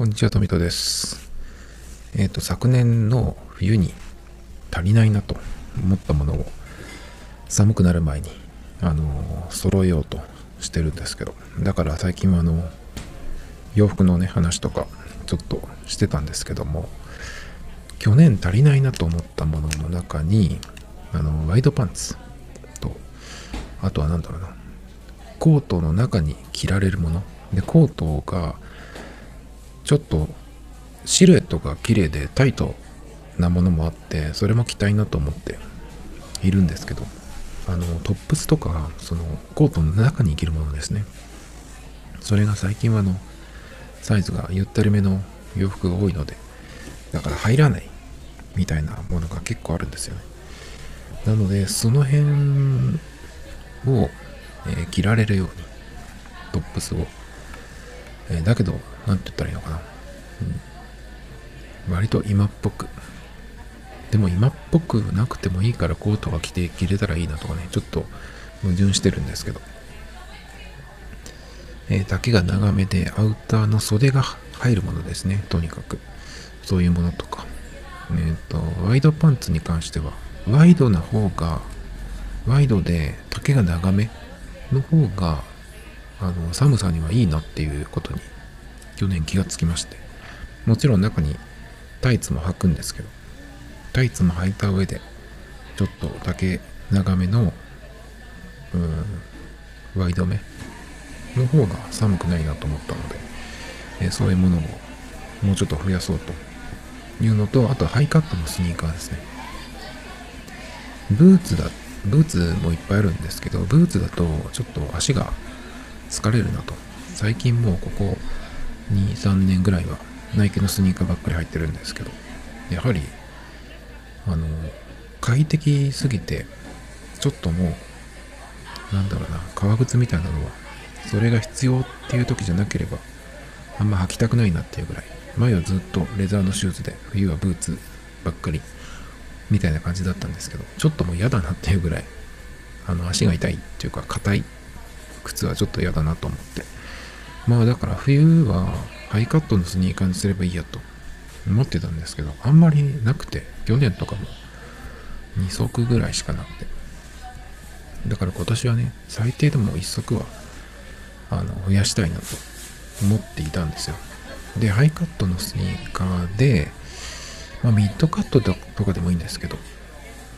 こんにちは、富戸です。えっ、と、昨年の冬に足りないなと思ったものを寒くなる前に、あの、揃えようとしてるんですけど、だから最近はあの、洋服のね、話とかちょっとしてたんですけども、去年足りないなと思ったものの中に、あの、ワイドパンツと、あとは何だろうな、コートの中に着られるもの。で、コートが、ちょっとシルエットが綺麗でタイトなものもあってそれも着たいなと思っているんですけどあのトップスとかそのコートの中に着るものですね。それが最近はあのサイズがゆったりめの洋服が多いのでだから入らないみたいなものが結構あるんですよね。なのでその辺を、えー着られるようにトップスを。えーだけど、なんて言ったらいいのかな。うん、割と今っぽく。でも今っぽくなくてもいいからコートが着て着れたらいいなとかね、ちょっと矛盾してるんですけど。えー丈が長めでアウターの袖が入るものですね、とにかく。そういうものとか。えっ、と、ワイドパンツに関しては、ワイドな方が、ワイドで丈が長めの方があの寒さにはいいなっていうことに去年気がつきましてもちろん中にタイツも履くんですけどタイツも履いた上でちょっと丈長めのうんワイドめの方が寒くないなと思ったので、えそういうものをもうちょっと増やそうというのとあとハイカットのスニーカーですね。ブーツだブーツもいっぱいあるんですけどブーツだとちょっと足が疲れるなと。最近もうここ23年ぐらいはナイキのスニーカーばっかり入ってるんですけどやはりあの快適すぎてちょっともうなんだろうな革靴みたいなのはそれが必要っていう時じゃなければあんま履きたくないなっていうぐらい。前はずっとレザーのシューズで冬はブーツばっかりみたいな感じだったんですけどちょっともう嫌だなっていうぐらいあの足が痛いっていうか硬い靴はちょっと嫌だなと思って。まあだから冬はハイカットのスニーカーにすればいいやと。思ってたんですけどあんまりなくて去年とかも2足ぐらいしかなくて。だから今年はね最低でも1足はあの増やしたいなと思っていたんですよ。でハイカットのスニーカーで、まあ、ミッドカットとかでもいいんですけど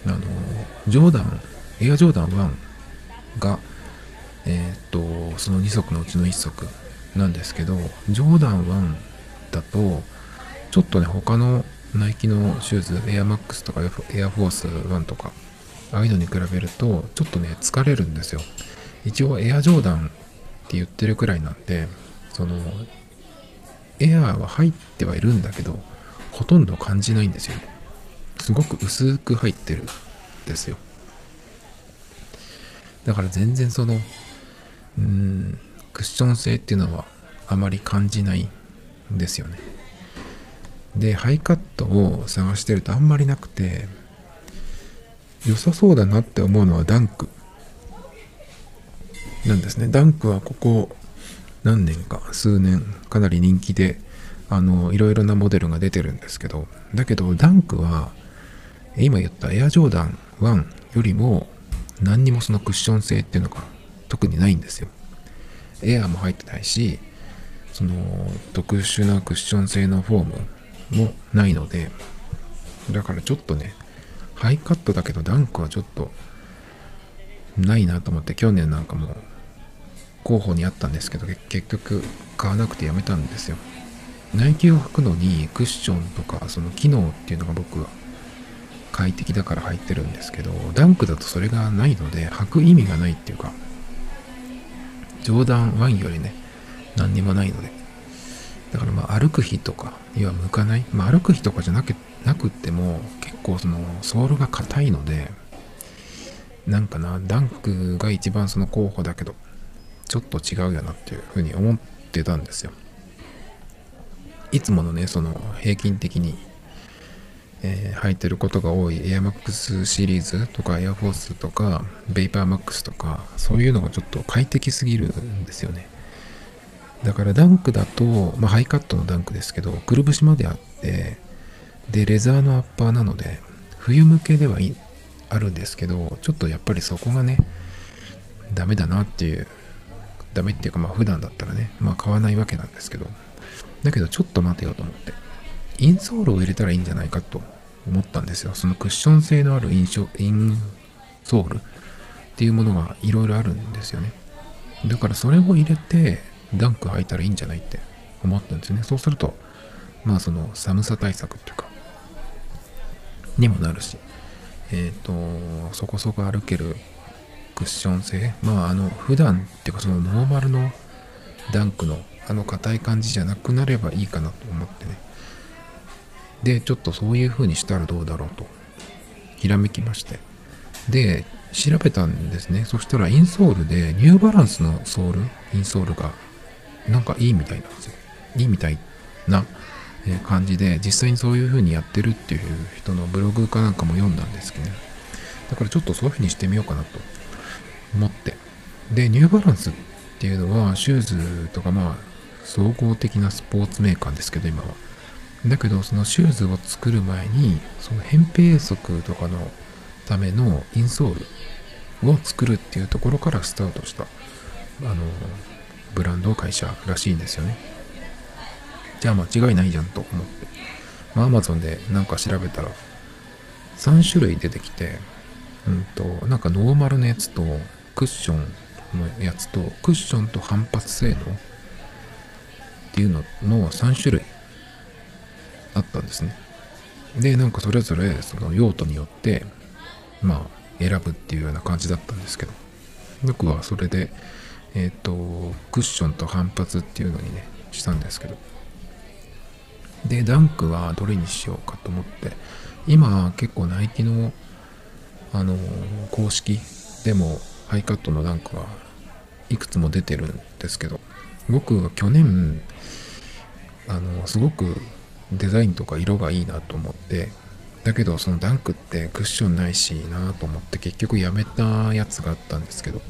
あのジョーダンエアジョーダン1がえーっと、その2足のうちの1足なんですけど、ジョーダン1だと、ちょっとね、他のナイキのシューズ、エアマックスとかエアフォース1とか、ああいうのに比べると、ちょっとね、疲れるんですよ。一応、エアジョーダンって言ってるくらいなんで、その、エアーは入ってはいるんだけど、ほとんど感じないんですよ。すごく薄く入ってるんですよ。だから全然その、うんクッション性っていうのはあまり感じないんですよね。でハイカットを探してるとあんまりなくて良さそうだなって思うのはダンク。なんですね。ダンクはここ何年か数年かなり人気であのいろいろなモデルが出てるんですけどだけどダンクは今言ったエアジョーダン1よりも何にもそのクッション性っていうのが特にないんですよ。エアーも入ってないし、その特殊なクッション性のフォームもないので、だからちょっとね、ハイカットだけどダンクはちょっとないなと思って去年なんかも候補にあったんですけど、結局買わなくてやめたんですよ。ナイキを履くのにクッションとかその機能っていうのが僕は快適だから入ってるんですけど、ダンクだとそれがないので、履く意味がないっていうか、ジョーダンよりね、何にもないので。だからまあ歩く日とかには向かない。まあ歩く日とかじゃなくなくっても、結構そのソールが硬いので、なんかな、ダンクが一番その候補だけど、ちょっと違うよなっていうふうに思ってたんですよ。いつものね、その平均的にえー履いてることが多い AirMax シリーズとか Air Force とか VaporMax とかそういうのがちょっと快適すぎるんですよね。だからダンクだと、まあ、ハイカットのダンクですけど、くるぶしまであって、で、レザーのアッパーなので、冬向けではいあるんですけど、ちょっとやっぱりそこがね、ダメだなっていう、ダメっていうか、まあ普段だったらね、まあ買わないわけなんですけど、だけどちょっと待てよと思って、インソールを入れたらいいんじゃないかと思ったんですよ。そのクッション性のあるインインソールっていうものがいろいろあるんですよね。だからそれを入れてダンク履いたらいいんじゃないって思ったんですよね。そうすると、まあその寒さ対策っていうか、にもなるし、えっ、ー、と、そこそこ歩けるクッション性。まああの、普段っていうかそのノーマルのダンクのあの硬い感じじゃなくなればいいかなと思ってね。で、ちょっとそういう風にしたらどうだろうと、ひらめきまして。で、調べたんですね。そしたらインソールでニューバランスのソール、インソールがなんかいいみたいなんですよ。いいみたいな感じで、実際にそういう風にやってるっていう人のブログかなんかも読んだんですけどね。だからちょっとそういう風にしてみようかなと思って。で、ニューバランスっていうのは、シューズとかまあ、総合的なスポーツメーカーですけど、今は。だけど、そのシューズを作る前に、その扁平足とかのためのインソールを作るっていうところからスタートした、あの、ブランド会社らしいんですよね。じゃあ間違いないじゃんと思って。まあ、Amazon でなんか調べたら、3種類出てきて、うんと、なんかノーマルのやつと、クッションのやつと、クッションと反発性能っていうのの3種類あったんですね。で、なんかそれぞれその用途によって、まあ、選ぶっていうような感じだったんですけど、僕はそれで、えっ、ー、と、クッションと反発っていうのにね、したんですけど。で、ダンクはどれにしようかと思って、今結構ナイキの、あの、公式でもハイカットのダンクはいくつも出てるんですけど、僕は去年、あの、すごくデザインとか色がいいなと思って、だけどそのダンクってクッションないしなと思って結局やめたやつがあったんですけど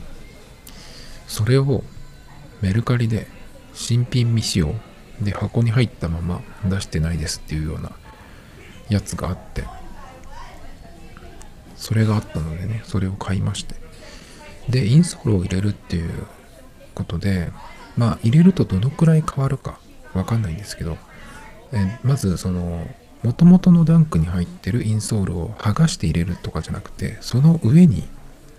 それをメルカリで新品未使用で箱に入ったまま出してないですっていうようなやつがあってそれがあったのでねそれを買いまして。でインソールを入れるっていうことでまあ入れるとどのくらい変わるかわかんないんですけどえまずその元々のダンクに入ってるインソールを剥がして入れるとかじゃなくてその上に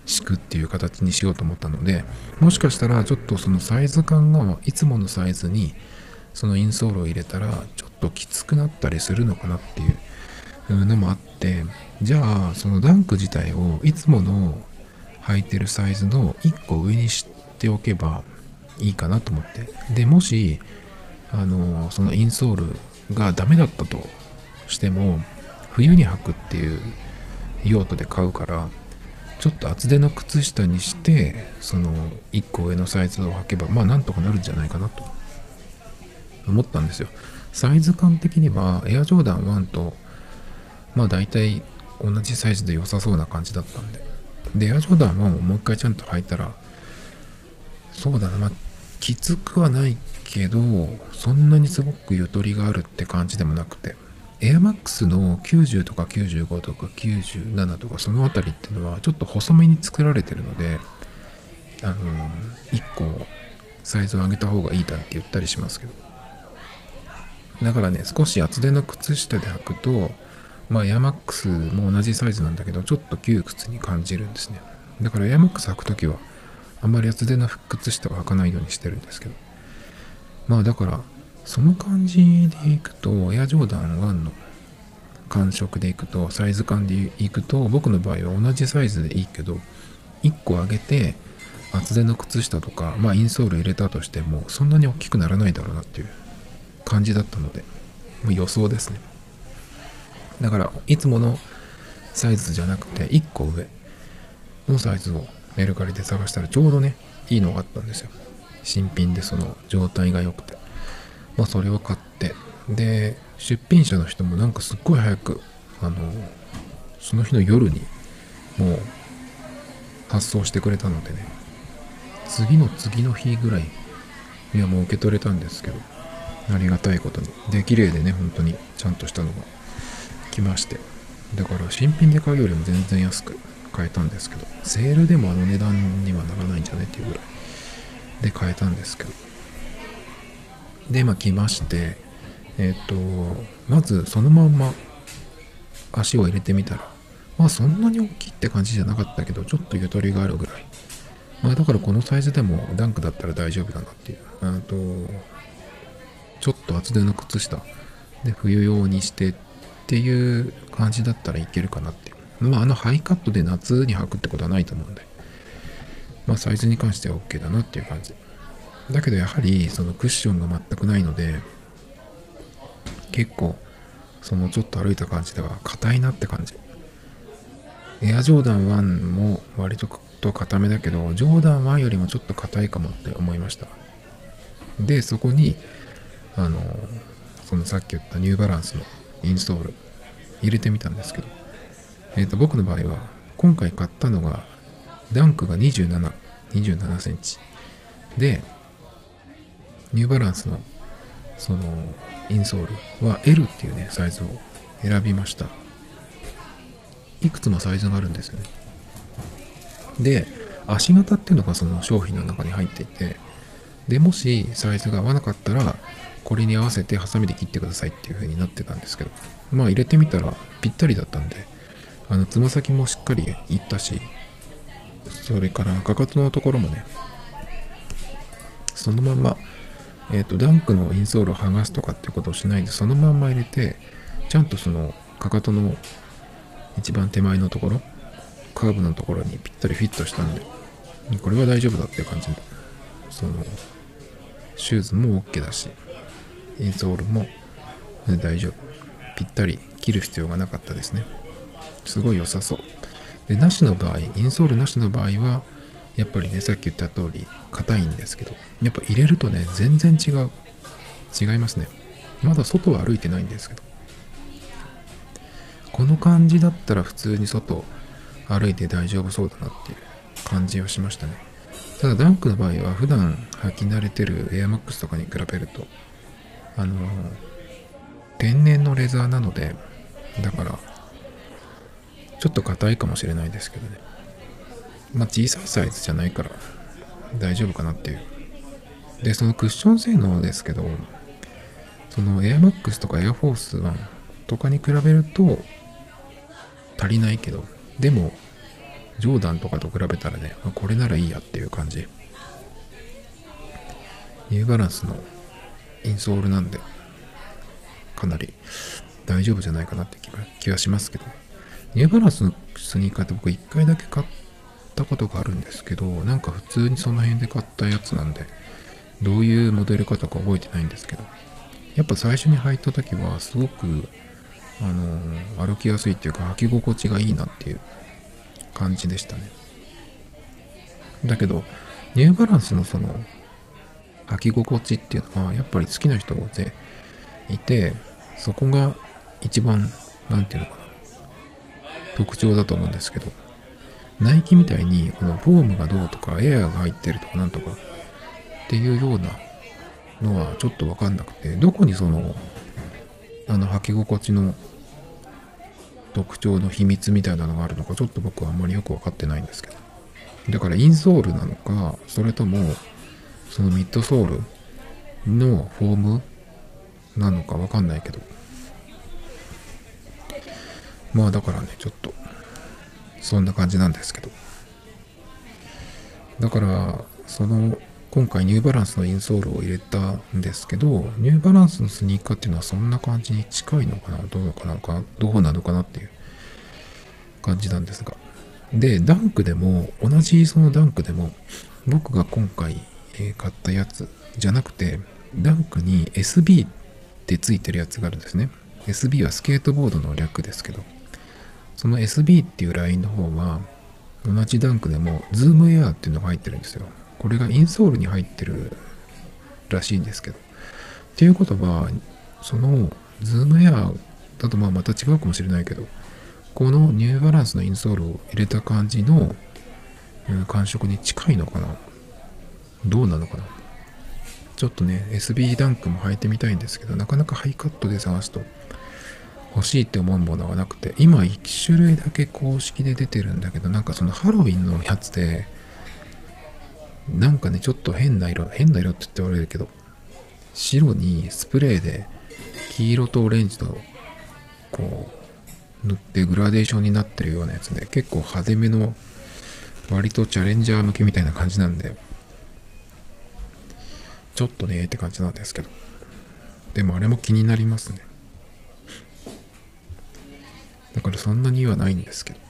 敷くっていう形にしようと思ったのでもしかしたらちょっとそのサイズ感がいつものサイズにそのインソールを入れたらちょっときつくなったりするのかなっていうのもあってじゃあそのダンク自体をいつもの履いてるサイズの1個上にしておけばいいかなと思って。でもしあのそのインソールがダメだったとしても冬に履くっていう用途で買うからちょっと厚手の靴下にしてその1個上のサイズを履けばまあなんとかなるんじゃないかなと。思ったんですよ。サイズ感的にはエアジョーダン1とまあ大体同じサイズで良さそうな感じだったんで。でエアジョーダン1をもう一回ちゃんと履いたらそうだなまあきつくはないけどそんなにすごくゆとりがあるって感じでもなくてエアマックスの90とか95とか97とかその辺りっていうのはちょっと細めに作られてるのであの1個サイズを上げた方がいいだって言ったりしますけど。だからね少し厚手の靴下で履くとまあエアマックスも同じサイズなんだけどちょっと窮屈に感じるんですね。だからエアマックス履くときはあんまり厚手の靴下は履かないようにしてるんですけど。まあだからその感じでいくと、エアジョーダン1の感触でいくと、サイズ感でいくと、僕の場合は同じサイズでいいけど、1個上げて、厚手の靴下とか、まあインソール入れたとしても、そんなに大きくならないだろうなっていう感じだったので、もう予想ですね。だから、いつものサイズじゃなくて、1個上のサイズをメルカリで探したら、ちょうどね、いいのがあったんですよ。新品でその状態が良くて。まあ、それを買って。で出品者の人もなんかすっごい早くあのその日の夜にもう発送してくれたのでね。次の次の日ぐらいいやもう受け取れたんですけどありがたいことに。で綺麗でね本当にちゃんとしたのが来まして。だから新品で買うよりも全然安く買えたんですけどセールでもあの値段にはならないんじゃねっていうぐらい。で買えたんですけど。でま来ましてえっ、とまずそのまんま足を入れてみたらまあそんなに大きいって感じじゃなかったけどちょっとゆとりがあるぐらい。まあだからこのサイズでもダンクだったら大丈夫だなっていう。あとちょっと厚手の靴下で冬用にしてっていう感じだったらいけるかなっていう。まああのハイカットで夏に履くってことはないと思うんで。まあサイズに関しては OK だなっていう感じ。だけどやはりそのクッションが全くないので結構そのちょっと歩いた感じでは硬いなって感じ。エアジョーダン1も割と硬めだけどジョーダン1よりもちょっと硬いかもって思いました。でそこにあのそのさっき言ったニューバランスのインストール入れてみたんですけど、えっ、ー、と僕の場合は今回買ったのがダンクが27、27センチ。でニューバランスのそのインソールは L っていうねサイズを選びました。いくつもサイズがあるんですよね。で足型っていうのがその商品の中に入っていてでもしサイズが合わなかったらこれに合わせてハサミで切ってくださいっていう風になってたんですけどまあ入れてみたらぴったりだったんであのつま先もしっかりいったしそれからかかとのところもねそのままえっ、とダンクのインソールを剥がすとかってことをしないでそのまんま入れてちゃんとそのかかとの一番手前のところカーブのところにぴったりフィットしたんでこれは大丈夫だっていう感じでそのシューズも OK だしインソールも大丈夫。ぴったり切る必要がなかったですね。すごい良さそう。でなしの場合インソールなしの場合はやっぱりねさっき言った通り硬いんですけどやっぱ入れるとね全然違う。違いますね。まだ外は歩いてないんですけど。この感じだったら普通に外歩いて大丈夫そうだなっていう感じはしましたね。ただダンクの場合は普段履き慣れてるエアマックスとかに比べるとあの天然のレザーなのでだからちょっと硬いかもしれないですけどね。まあ小さいサイズじゃないから大丈夫かなっていう。でそのクッション性能ですけどそのエアマックスとかエアフォース1とかに比べると足りないけどでもジョーダンとかと比べたらねこれならいいやっていう感じ。ニューバランスのインソールなんでかなり大丈夫じゃないかなって気はしますけど。ニューバランスのスニーカーって僕1回だけ買ったことがあるんですけどなんか普通にその辺で買ったやつなんでどういうモデル方か覚えてないんですけどやっぱ最初に履いた時はすごくあの歩きやすいっていうか履き心地がいいなっていう感じでしたね。だけどニューバランスのその履き心地っていうのはやっぱり好きな人でいてそこが一番何て言うのかな特徴だと思うんですけどナイキみたいにこのフォームがどうとかエアが入ってるとかなんとかっていうようなのはちょっとわかんなくてどこにそのあの履き心地の特徴の秘密みたいなのがあるのかちょっと僕はあんまりよく分かってないんですけど。だからインソールなのかそれともそのミッドソールのフォームなのかわかんないけど。まあだからねちょっとそんな感じなんですけど。だからその今回ニューバランスのインソールを入れたんですけどニューバランスのスニーカーっていうのはそんな感じに近いのかな？どうかな？かどうなのかなっていう感じなんですが。でダンクでも同じそのダンクでも僕が今回買ったやつじゃなくて、ダンクに SB ってついてるやつがあるんですね。SB はスケートボードの略ですけど、その SB っていうラインの方は、同じダンクでもズームエアーっていうのが入ってるんですよ。これがインソールに入ってるらしいんですけど。っていうことは、そのズームエアーだとまあまた違うかもしれないけど、このニューバランスのインソールを入れた感じの感触に近いのかな？どうなのかな？ちちょっとね SB ダンクも履いてみたいんですけどなかなかハイカットで探すと欲しいって思うものがなくて今1種類だけ公式で出てるんだけどなんかそのハロウィンのやつでなんかねちょっと変な色変な色って言っておられるけど白にスプレーで黄色とオレンジとこう塗ってグラデーションになってるようなやつで結構派手めの割とチャレンジャー向けみたいな感じなんでちょっとねって感じなんですけど。でもあれも気になりますね。だからそんなにはないんですけど。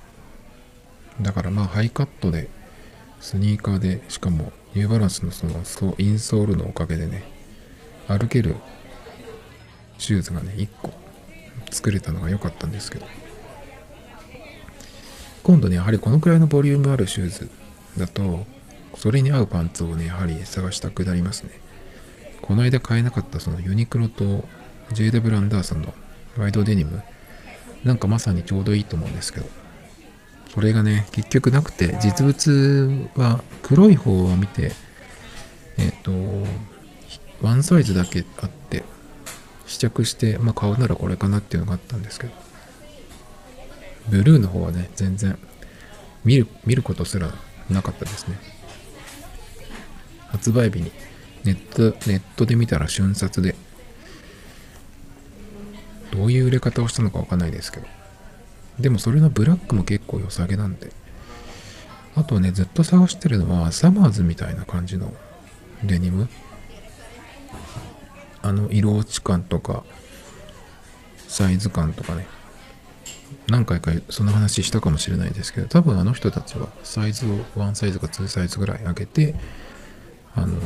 だからまあハイカットでスニーカーでしかもニューバランスのそのインソールのおかげでね歩けるシューズがね1個作れたのが良かったんですけど。今度ねやはりこのくらいのボリュームあるシューズだとそれに合うパンツをねやはり探したくなりますね。この間買えなかったそのユニクロと JW アンダーソンのワイドデニムなんかまさにちょうどいいと思うんですけど。それがね結局なくて実物は黒い方を見てえっ、とワンサイズだけあって試着してまあ買うならこれかなっていうのがあったんですけど。ブルーの方はね全然見る見ることすらなかったですね。発売日にネットネットで見たら瞬殺でどういう売れ方をしたのかわかんないですけど。でもそれのブラックも結構良さげなんで。あとねずっと探してるのはサマーズみたいな感じのデニム。あの色落ち感とかサイズ感とかね。何回かその話したかもしれないですけど多分あの人たちはサイズを1サイズか2サイズぐらい上げてあの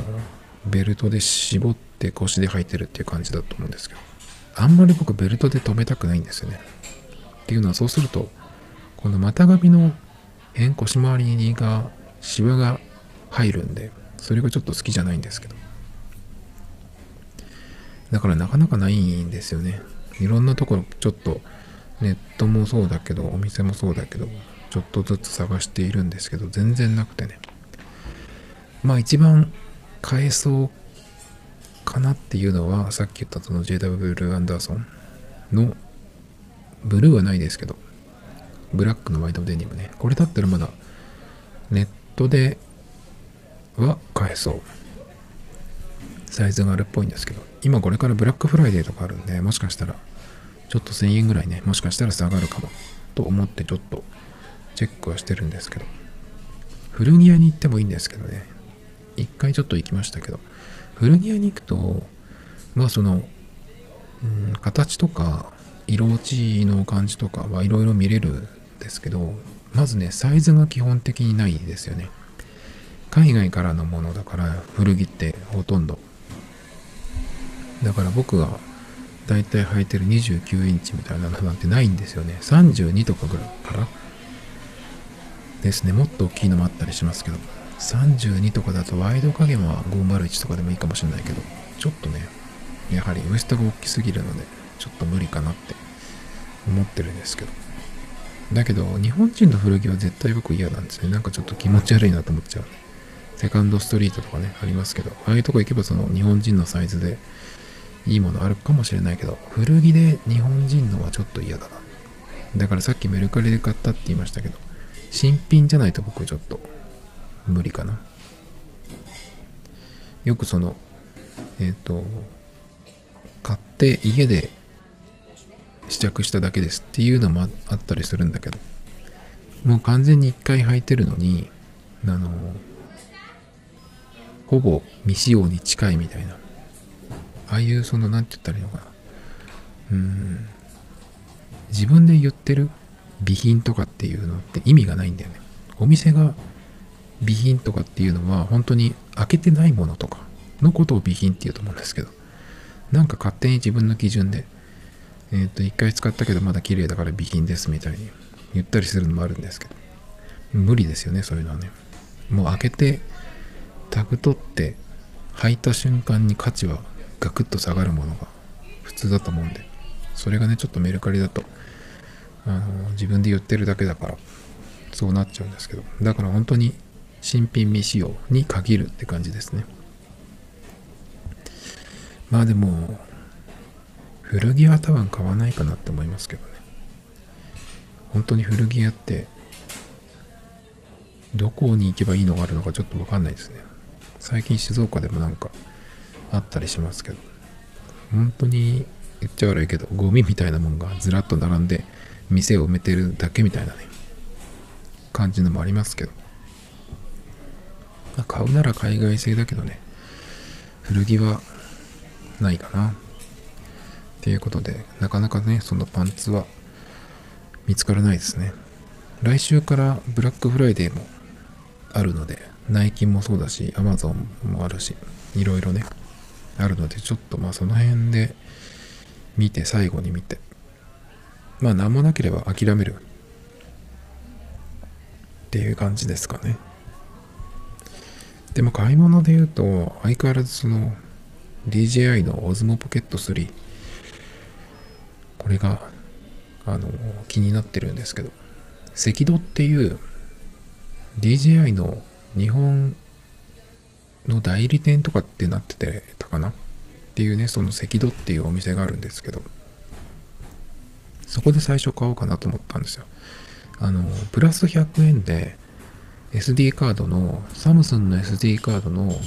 ベルトで絞って腰で履いてるっていう感じだと思うんですけど。あんまり僕ベルトで留めたくないんですよね。っていうのはそうするとこの股上の辺腰回りにがシワが入るんでそれがちょっと好きじゃないんですけど。だからなかなかないんですよね。いろんなところちょっとネットもそうだけどお店もそうだけどちょっとずつ探しているんですけど全然なくてね。まあ一番買えそうかなっていうのはさっき言ったその JW アンダーソンのブルーはないですけどブラックのワイドデニムね。これだったらまだネットでは買えそう。サイズがあるっぽいんですけど今これからブラックフライデーとかあるんでもしかしたらちょっと1000円ぐらいねもしかしたら下がるかもと思ってちょっとチェックはしてるんですけど古着屋に行ってもいいんですけどね。一回ちょっと行きましたけど古着屋に行くとまあその、うん、形とか色落ちの感じとかはいろいろ見れるんですけどまずねサイズが基本的にないですよね。海外からのものだから古着ってほとんど。だから僕が大体履いてる29インチみたいなのなんてないんですよね。32とかぐらいからですね。もっと大きいのもあったりしますけど。32とかだとワイド加減は501とかでもいいかもしれないけどちょっとねやはりウエストが大きすぎるのでちょっと無理かなって思ってるんですけど。だけど日本人の古着は絶対僕嫌なんですね。なんかちょっと気持ち悪いなと思っちゃう。セカンドストリートとかねありますけどああいうとこ行けばその日本人のサイズでいいものあるかもしれないけど古着で日本人のはちょっと嫌だな。だからさっきメルカリで買ったって言いましたけど新品じゃないと僕ちょっと無理かな。よくそのえっ、ー、と買って家で試着しただけですっていうのもあったりするんだけど。もう完全に一回履いてるのにあのほぼ未使用に近いみたいな。ああいうその何て言ったらいいのかな。うん。自分で言ってる備品とかっていうのって意味がないんだよね。お店が備品とかっていうのは本当に開けてないものとかのことを備品っていうと思うんですけどなんか勝手に自分の基準でえっ、ー、と一回使ったけどまだ綺麗だから備品ですみたいに言ったりするのもあるんですけど無理ですよねそういうのはね。もう開けてタグ取って履いた瞬間に価値はガクッと下がるものが普通だと思うんでそれがねちょっとメルカリだとあの自分で言ってるだけだからそうなっちゃうんですけどだから本当に新品未使用に限るって感じですねまあでも、古着は多分買わないかなって思いますけどね。本当に古着屋って、どこに行けばいいのがあるのかちょっとわかんないですね。最近静岡でもなんかあったりしますけど、本当に言っちゃ悪いけど、ゴミみたいなもんがずらっと並んで、店を埋めてるだけみたいなね、感じのもありますけど。まあ、買うなら海外製だけどね、古着はないかな。っていうことで、なかなかね、そのパンツは見つからないですね。来週からブラックフライデーもあるので、ナイキもそうだし、アマゾンもあるし、いろいろね、あるので、ちょっとまあその辺で見て、最後に見て、まあ何もなければ諦めるっていう感じですかね。でも買い物で言うと、相変わらずその DJI の Osmo Pocket 3、これが、あの、気になってるんですけど、赤道っていう DJI の日本の代理店とかってなっててたかな？っていうね、その赤道っていうお店があるんですけど、そこで最初買おうかなと思ったんですよ。あの、プラス100円で SD カードの、サムスンの SD カードの、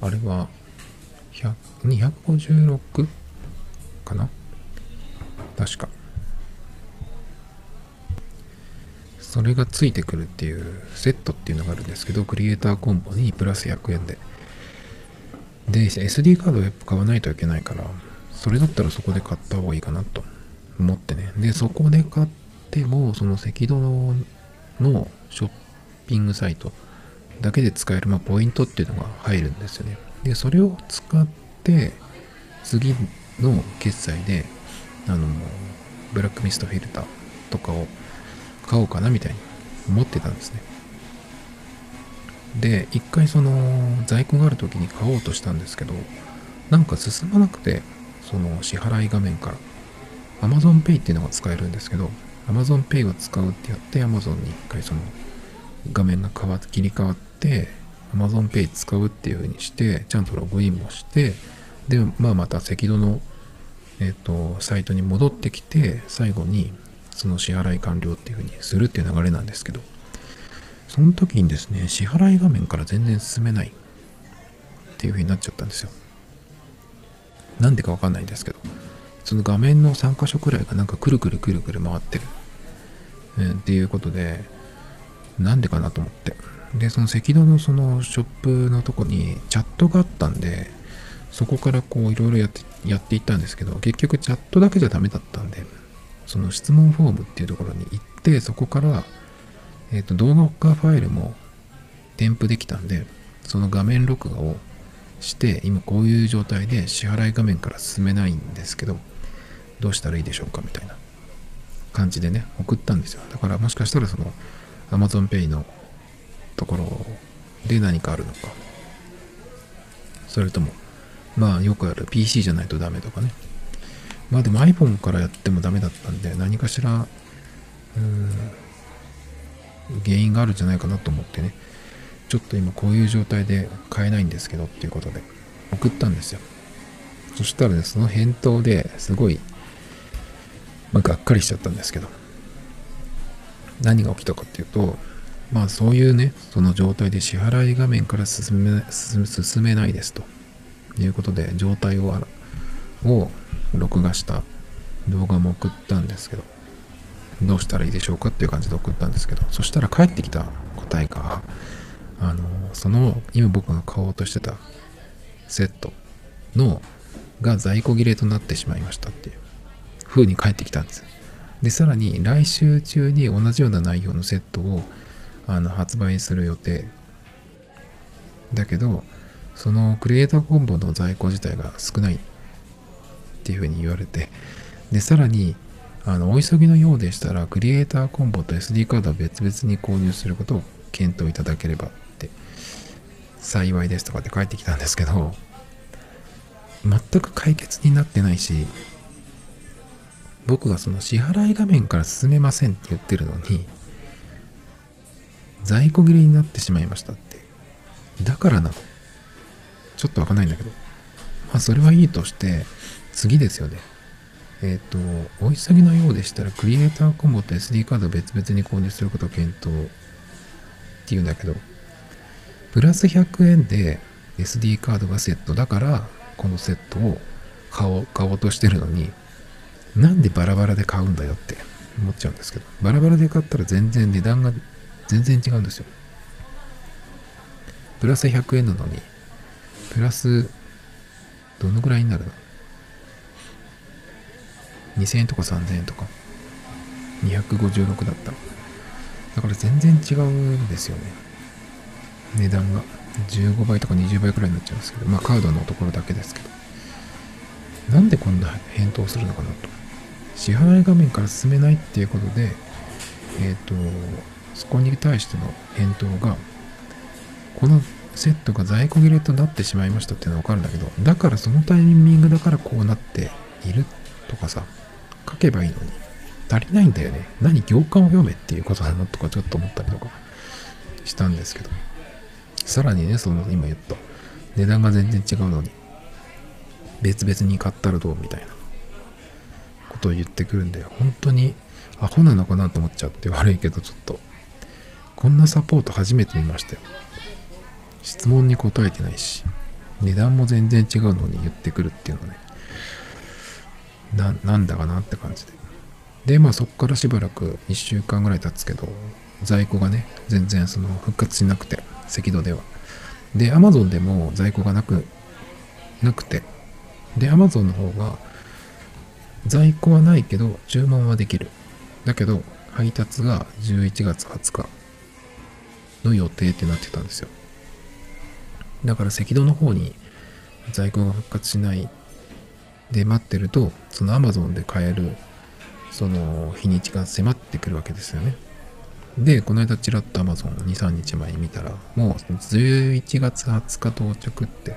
あれは、256かな？確か。それがついてくるっていうセットっていうのがあるんですけど、クリエイターコンボにプラス100円で。で、SD カードをやっぱ買わないといけないから、それだったらそこで買った方がいいかなと思ってね。で、そこで買っても、その赤道のショッピングサイトだけで使える、まあ、ポイントっていうのが入るんですよね。で、それを使って、次の決済で、あの、ブラックミストフィルターとかを買おうかなみたいに思ってたんですね。で、一回その在庫がある時に買おうとしたんですけど、なんか進まなくて、その支払い画面から。Amazon Pay っていうのが使えるんですけど、Amazon Pay を使うってやって、Amazon に一回その画面が変わ切り替わって Amazon Pay 使うっていう風にしてちゃんとログインもしてでまあまた赤道のえっ、とサイトに戻ってきて最後にその支払い完了っていう風にするっていう流れなんですけどその時にですね支払い画面から全然進めないっていう風になっちゃったんですよ。なんでかわかんないんですけどその画面の3箇所くらいがなんかくるくるくるくる回ってる、えー、っていうことでなんでかなと思って。で、その赤道のそのショップのとこにチャットがあったんで、そこからこういろいろやってやっていったんですけど、結局チャットだけじゃダメだったんで、その質問フォームっていうところに行って、そこから、えっ、ー、と、動画ファイルも添付できたんで、その画面録画をして、今こういう状態で支払い画面から進めないんですけど、どうしたらいいでしょうかみたいな感じでね、送ったんですよ。だからもしかしたらその、Amazon Pay のところで何かあるのか。それとも、まあよくある PC じゃないとダメとかね。まあでも iPhone からやってもダメだったんで、何かしら、うーん、原因があるんじゃないかなと思ってね、ちょっと今こういう状態で買えないんですけどっていうことで送ったんですよ。そしたらね、その返答ですごい、まあ、がっかりしちゃったんですけど、何が起きたかっていうと、まあそういうね、その状態で支払い画面から進め進めないですと。いうことで、状態をを録画した動画も送ったんですけど、どうしたらいいでしょうかっていう感じで送ったんですけど、そしたら返ってきた答えが、あの、その今僕が買おうとしてたセットのが在庫切れとなってしまいましたっていう風に返ってきたんです。で、さらに来週中に同じような内容のセットをあの発売する予定。だけど、そのクリエイターコンボの在庫自体が少ないっていうふうに言われて、で、さらに、あの、お急ぎのようでしたら、クリエイターコンボと SD カードを別々に購入することを検討いただければって、幸いですとかって返ってきたんですけど、全く解決になってないし、僕がその支払い画面から進めませんって言ってるのに、在庫切れになってしまいましたって。だからな。ちょっとわかんないんだけど。まあそれはいいとして次ですよねえっ、とお急ぎのようでしたらクリエイターコンボと SD カードを別々に購入することを検討っていうんだけどプラス100円で SD カードがセットだからこのセットを買おう買おうとしてるのになんでバラバラで買うんだよって思っちゃうんですけどバラバラで買ったら全然値段が全然違うんですよ。プラス100円なのにプラスどのぐらいになるの ?2000 円とか3000円とか。256だっただから全然違うんですよね。値段が。15倍とか20倍くらいになっちゃうんですけどまあカードのところだけですけど。なんでこんな返答するのかなと。支払い画面から進めないっていうことでえっ、ー、とそこに対しての返答がこのセットが在庫切れとなってしまいましたっていうのはわかるんだけどだからそのタイミングだからこうなっているとかさ書けばいいのに足りないんだよね。何行間を読めっていうことなのとかちょっと思ったりとかしたんですけど。さらにねその今言った値段が全然違うのに別々に買ったらどうみたいな。ことを言ってくるんで本当にアホなのかなと思っちゃって悪いけどちょっとこんなサポート初めて見ましたよ。質問に答えてないし値段も全然違うのに言ってくるっていうのね。ななんだかなって感じで。でまあそこからしばらく1週間ぐらい経つけど在庫がね全然その復活しなくて赤道では。で Amazon でも在庫がなくなくて。で Amazon の方が在庫はないけど注文はできる。だけど配達が11月20日の予定ってなってたんですよ。だから赤道の方に在庫が復活しないで待ってるとその Amazon で買えるその日にちが迫ってくるわけですよね。でこの間ちらっと Amazon23 日前に見たらもう11月20日到着って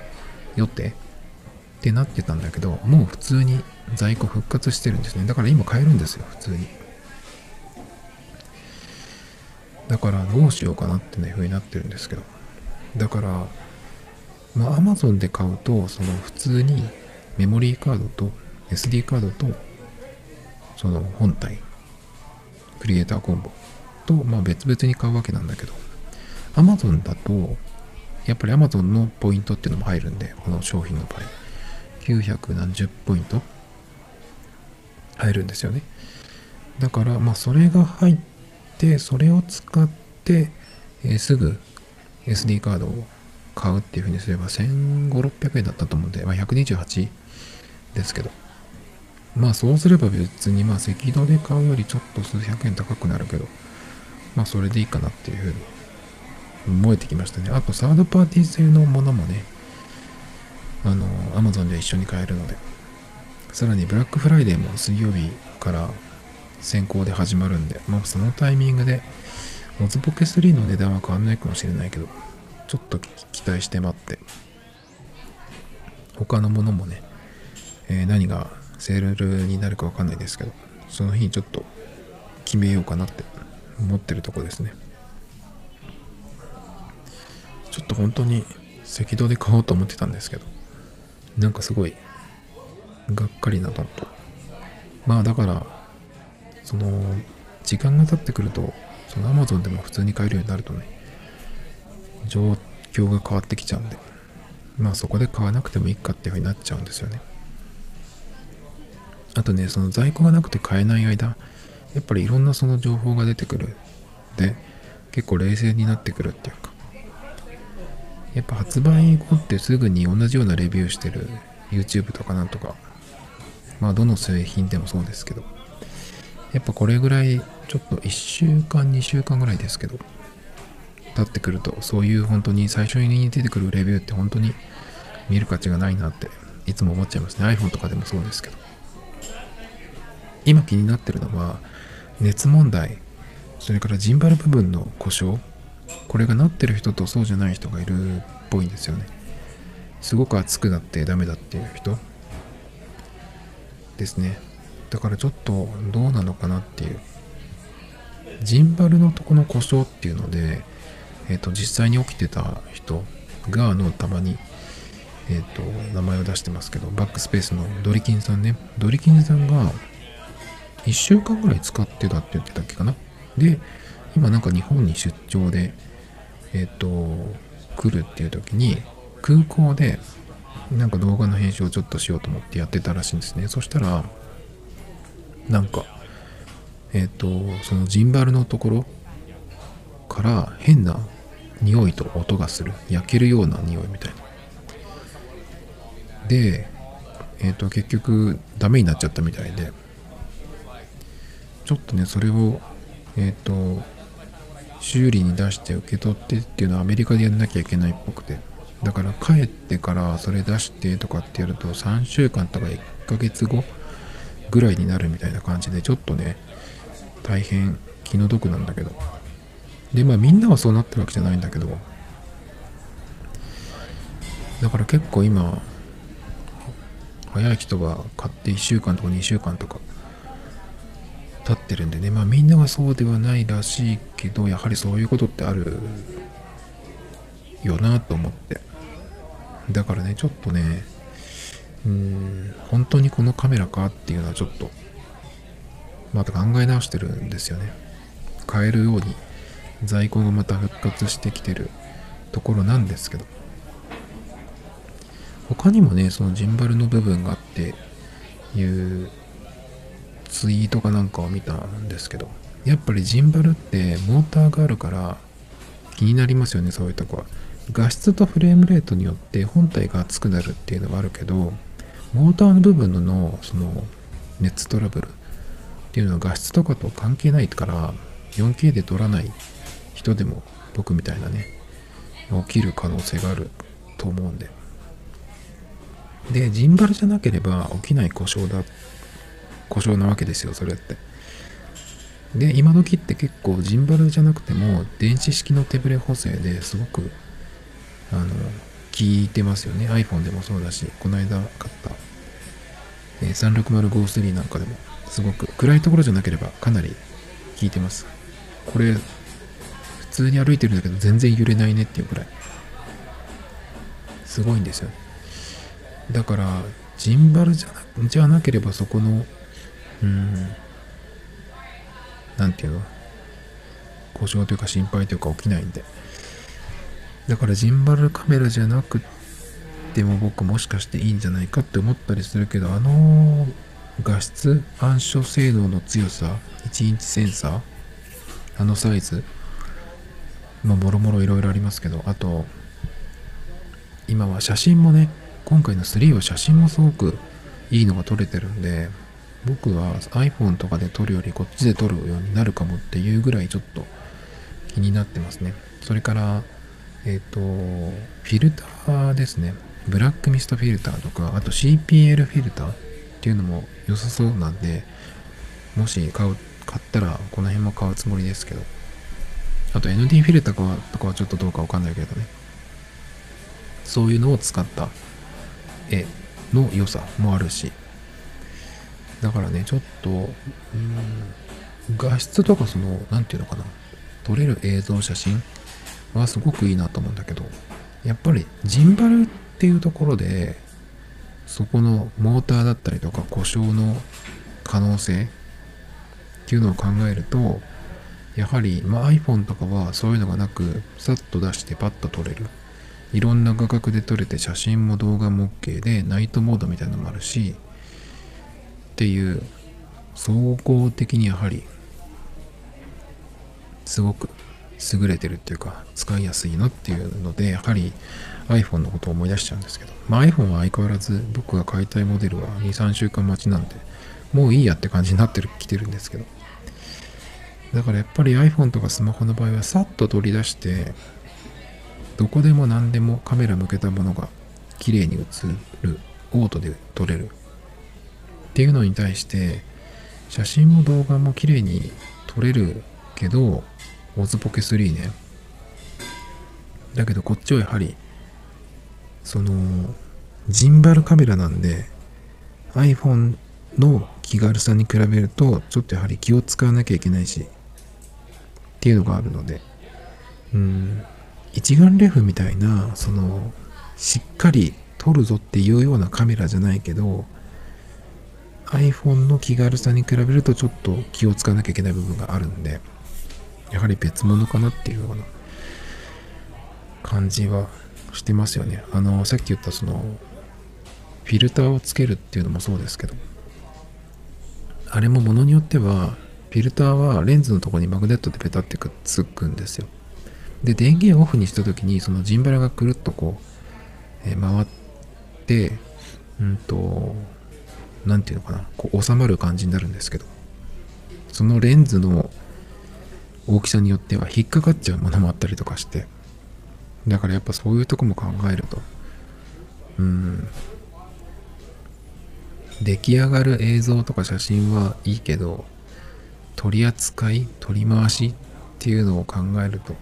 予定ってなってたんだけどもう普通に在庫復活してるんですね。だから今買えるんですよ普通に。だからどうしようかなってね風になってるんですけど。だからまあ Amazon で買うとその普通にメモリーカードと SD カードとその本体クリエイターコンボと、まあ、別々に買うわけなんだけど。Amazon だとやっぱり Amazon のポイントっていうのも入るんでこの商品の場合。900何十ポイント？入るんですよね。だからまあそれが入ってそれを使って、えー、すぐ SD カードを買うっていうふうにすれば1500600円だったと思うんで、まあ、128ですけど。まあそうすれば別にまあ赤道で買うよりちょっと数百円高くなるけどまあそれでいいかなっていうふうに思えてきましたね。あとサードパーティー製のものもねあの Amazon で一緒に買えるので。さらにブラックフライデーも水曜日から先行で始まるんで、まあそのタイミングで、モズポケ3の値段は変わんないかもしれないけど、ちょっと期待して待って、他のものもね、えー、何がセールになるかわかんないですけど、その日にちょっと決めようかなって思ってるとこですね。ちょっと本当に赤道で買おうと思ってたんですけど、なんかすごいがっかりなのとまあだからその時間が経ってくるとその Amazon でも普通に買えるようになるとね状況が変わってきちゃうんでまあそこで買わなくてもいいかっていうふうになっちゃうんですよね。あとねその在庫がなくて買えない間やっぱりいろんなその情報が出てくるで結構冷静になってくるっていう。やっぱ発売後ってすぐに同じようなレビューしてる YouTube とかなんとかまあどの製品でもそうですけどやっぱこれぐらいちょっと1週間2週間ぐらいですけど経ってくるとそういう本当に最初に出てくるレビューって本当に見る価値がないなっていつも思っちゃいますね。iPhone とかでもそうですけど。今気になってるのは熱問題それからジンバル部分の故障これがなってる人とそうじゃない人がいるっぽいんですよねすごく熱くなってダメだっていう人ですねだからちょっとどうなのかなっていうジンバルのとこの故障っていうので、えっ、ー、と実際に起きてた人があのたまに、えっ、と、名前を出してますけど、バックスペースのドリキンさんね。ドリキンさんが1週間ぐらい使ってたって言ってたっけかな。で、今なんか日本に出張で、えっ、と、来るっていう時に、空港でなんか動画の編集をちょっとしようと思ってやってたらしいんですね。そしたら、なんか、えっ、と、そのジンバルのところから変な匂いと音がする。焼けるような匂いみたいな。で、えっ、と、結局ダメになっちゃったみたいで、ちょっとね、それを、えっ、と、修理に出して受け取ってっていうのはアメリカでやんなきゃいけないっぽくて、だから帰ってからそれ出してとかってやると3週間とか1ヶ月後ぐらいになるみたいな感じでちょっとね大変気の毒なんだけど。でまあみんなはそうなってるわけじゃないんだけど。だから結構今早い人は買って1週間とか2週間とか経ってるんでね。まあみんなはそうではないらしいけどやはりそういうことってあるよなと思って。だからねちょっとねうん本当にこのカメラかっていうのはちょっとまた考え直してるんですよね。買えるように在庫がまた復活してきてるところなんですけど。他にもねそのジンバルの部分があっていうツイートかなんかを見たんですけどやっぱりジンバルってモーターがあるから気になりますよねそういうとこは。画質とフレームレートによって本体が熱くなるっていうのはあるけどモーターの部分のその熱トラブルっていうのは画質とかと関係ないから 4K で撮らない人でも僕みたいなね起きる可能性があると思うんで。でジンバルじゃなければ起きない故障だ故障なわけですよそれって。で今時って結構ジンバルじゃなくても電子式の手ブレ補正ですごくあの聞いてますよね。iPhone でもそうだしこの間買った、えー、36053なんかでもすごく暗いところじゃなければかなり効いてます。これ普通に歩いてるんだけど全然揺れないねっていうくらい。すごいんですよ。だからジンバルじゃなじゃなければそこのうん。なんていうの？故障というか心配というか起きないんで。だからジンバルカメラじゃなくても僕もしかしていいんじゃないかって思ったりするけどあの画質暗所性能の強さ1インチセンサーあのサイズまあもろもろいろいろありますけどあと今は写真もね今回の3は写真もすごくいいのが撮れてるんで僕は iPhone とかで撮るよりこっちで撮るようになるかもっていうぐらいちょっと気になってますねそれからえっ、ー、と、フィルターですね。ブラックミストフィルターとか、あと CPL フィルターっていうのも良さそうなんで、もし買う、買ったらこの辺も買うつもりですけど。あと ND フィルターとかはちょっとどうかわかんないけどね。そういうのを使った絵の良さもあるし。だからね、ちょっと、うん、画質とかその、なんていうのかな。撮れる映像、写真はすごくいいなと思うんだけどやっぱりジンバルっていうところでそこのモーターだったりとか故障の可能性っていうのを考えるとやはり、まあ、iPhone とかはそういうのがなくさっと出してパッと撮れるいろんな画角で撮れて写真も動画も OK でナイトモードみたいなのもあるしっていう総合的にやはりすごく優れてるっていうか使いやすいのっていうのでやはり iPhone のことを思い出しちゃうんですけど、まあ、iPhone は相変わらず僕が買いたいモデルは23週間待ちなんでもういいやって感じになってるきてるんですけど。だからやっぱり iPhone とかスマホの場合はさっと取り出してどこでも何でもカメラ向けたものが綺麗に映るオートで撮れるっていうのに対して写真も動画も綺麗に撮れるけどオズポケ3ね。だけどこっちはやはり、その、ジンバルカメラなんで、iPhone の気軽さに比べると、ちょっとやはり気を使わなきゃいけないし、っていうのがあるので、うん、一眼レフみたいな、その、しっかり撮るぞっていうようなカメラじゃないけど iPhone の気軽さに比べるとちょっと気をつかなきゃいけない部分があるんでやはり別物かなっていうような感じはしてますよね。あのさっき言ったそのフィルターをつけるっていうのもそうですけどあれもものによってはフィルターはレンズのとこにマグネットでペタってくっつくんですよ。で電源オフにした時にそのジンバラがくるっとこう、えー、回ってうんと何て言うのかなこう収まる感じになるんですけどそのレンズの大きさによっては引っかかっちゃうものもあったりとかしてだからやっぱそういうとこも考えるとうん出来上がる映像とか写真はいいけど取り扱い取り回しっていうのを考えると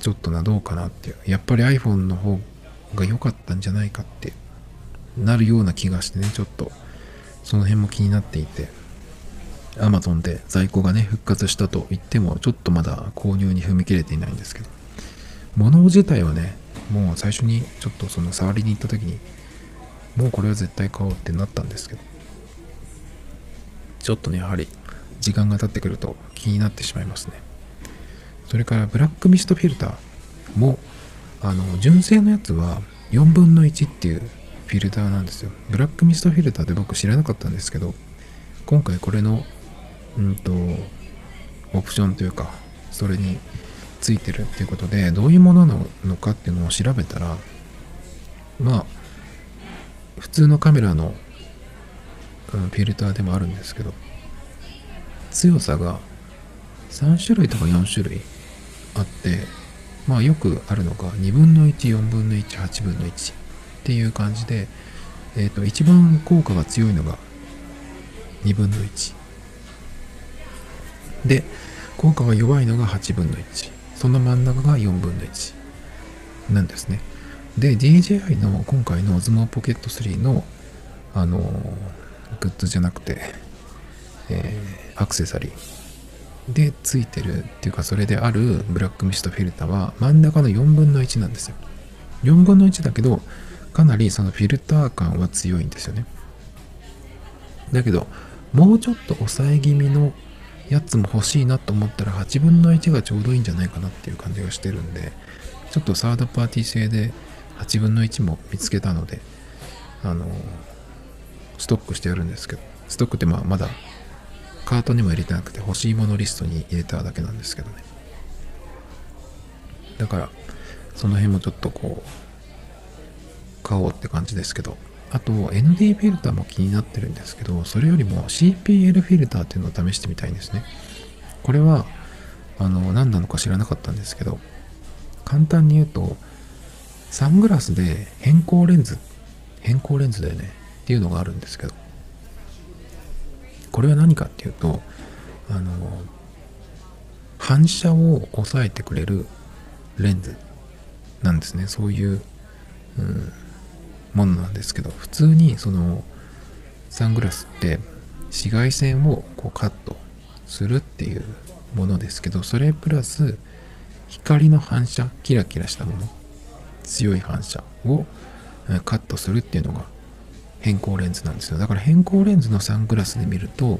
ちょっとなどうかなっていう。やっぱり iPhone の方が良かったんじゃないかってなるような気がしてねちょっと。その辺も気になっていて。Amazon で在庫がね復活したと言ってもちょっとまだ購入に踏み切れていないんですけど。物自体はねもう最初にちょっとその触りに行った時にもうこれは絶対買おうってなったんですけど。ちょっとねやはり時間が経ってくると気になってしまいますね。それからブラックミストフィルターもあの純正のやつは4分の1っていうフィルターなんですよ。ブラックミストフィルターって僕知らなかったんですけど今回これのうんとオプションというかそれについてるっていうことでどういうものなのかっていうのを調べたらまあ普通のカメラの、うん、フィルターでもあるんですけど強さが3種類とか4種類あってまあよくあるのが2分の14分の18分の1っていう感じで、え、ー、と一番効果が強いのが2分の1で効果が弱いのが8分の1その真ん中が4分の1なんですね。で DJI の今回の Osmo Pocket 3のあのグッズじゃなくて、えー、アクセサリー。でついてるっていうかそれであるブラックミストフィルターは真ん中の4分の1なんですよ。4分の1だけどかなりそのフィルター感は強いんですよね。だけどもうちょっと抑え気味のやつも欲しいなと思ったら8分の1がちょうどいいんじゃないかなっていう感じがしてるんでちょっとサードパーティー製で8分の1も見つけたのであのストックしてやるんですけどストックってまあまだカートにも入れてなくて欲しいものリストに入れただけなんですけどね。だからその辺もちょっとこう買おうって感じですけど。あと ND フィルターも気になってるんですけどそれよりも CPL フィルターっていうのを試してみたいんですね。これはあの何なのか知らなかったんですけど簡単に言うとサングラスで変更レンズ変更レンズだよねっていうのがあるんですけど。これは何かっていうとあの反射を抑えてくれるレンズなんですね。そういう、うん、ものなんですけど普通にそのサングラスって紫外線をこうカットするっていうものですけどそれプラス光の反射キラキラしたもの強い反射をカットするっていうのが変更レンズなんですよ。だから変更レンズのサングラスで見ると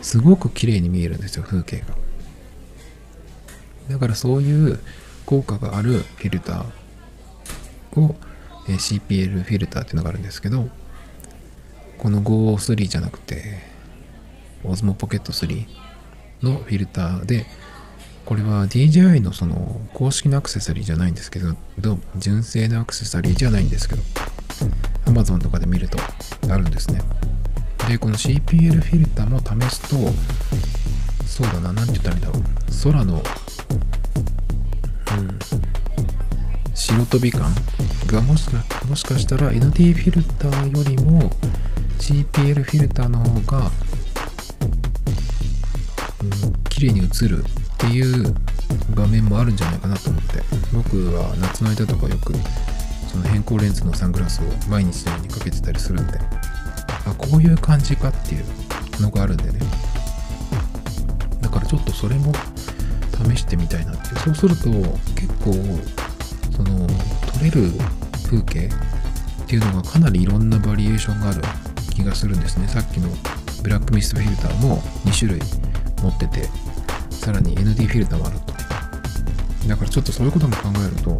すごく綺麗に見えるんですよ風景が。だからそういう効果があるフィルターを CPL フィルターっていうのがあるんですけどこの53じゃなくて Osmo Pocket 3のフィルターでこれは DJI のその公式のアクセサリーじゃないんですけど、純正のアクセサリーじゃないんですけど、Amazon とかで見るとあるんですね。で、この CPL フィルターも試すと、そうだな、何て言ったらいいんだろう。空の、うん、白飛び感がもしかもしかしたら ND フィルターよりも CPL フィルターの方が、うん、綺麗に映るっていう場面もあるんじゃないかなと思って。僕は夏の間とかよくその変更レンズのサングラスを毎日のようにかけてたりするんで。あこういう感じかっていうのがあるんでね。だからちょっとそれも試してみたいなって。そうすると結構その撮れる風景っていうのがかなりいろんなバリエーションがある気がするんですね。さっきのブラックミストフィルターも2種類持っててさらに ND フィルターもあると。だからちょっとそういうことも考えると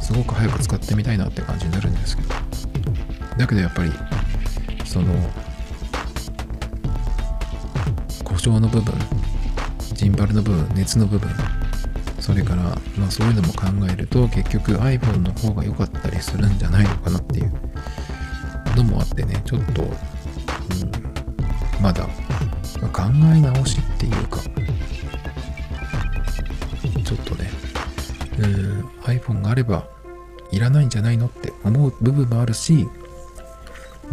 すごく早く使ってみたいなって感じになるんですけど。だけどやっぱりその故障の部分ジンバルの部分熱の部分それから、まあ、そういうのも考えると結局 iPhone の方が良かったりするんじゃないのかなっていう。のもあってねちょっと、うん、まだ、考え直しっていうかちょっとねうん iPhone があればいらないんじゃないのって思う部分もあるし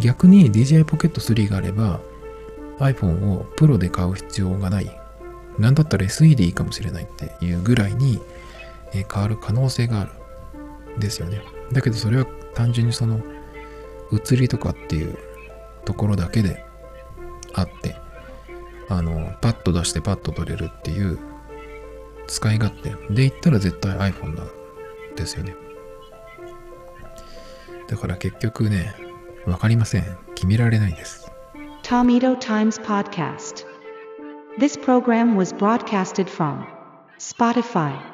逆に DJI Pocket 3があれば iPhone をプロで買う必要がない。なんだったら SE でいいかもしれないっていうぐらいに変わる可能性がある。んですよね。だけどそれは単純にその写りとかっていうところだけであってあのパッと出してパッと撮れるっていう使い勝手。で言ったら絶対 iPhone なんですよね。だから結局ねわかりません。決められないです。Tomito Times Podcast This program was broadcasted from Spotify.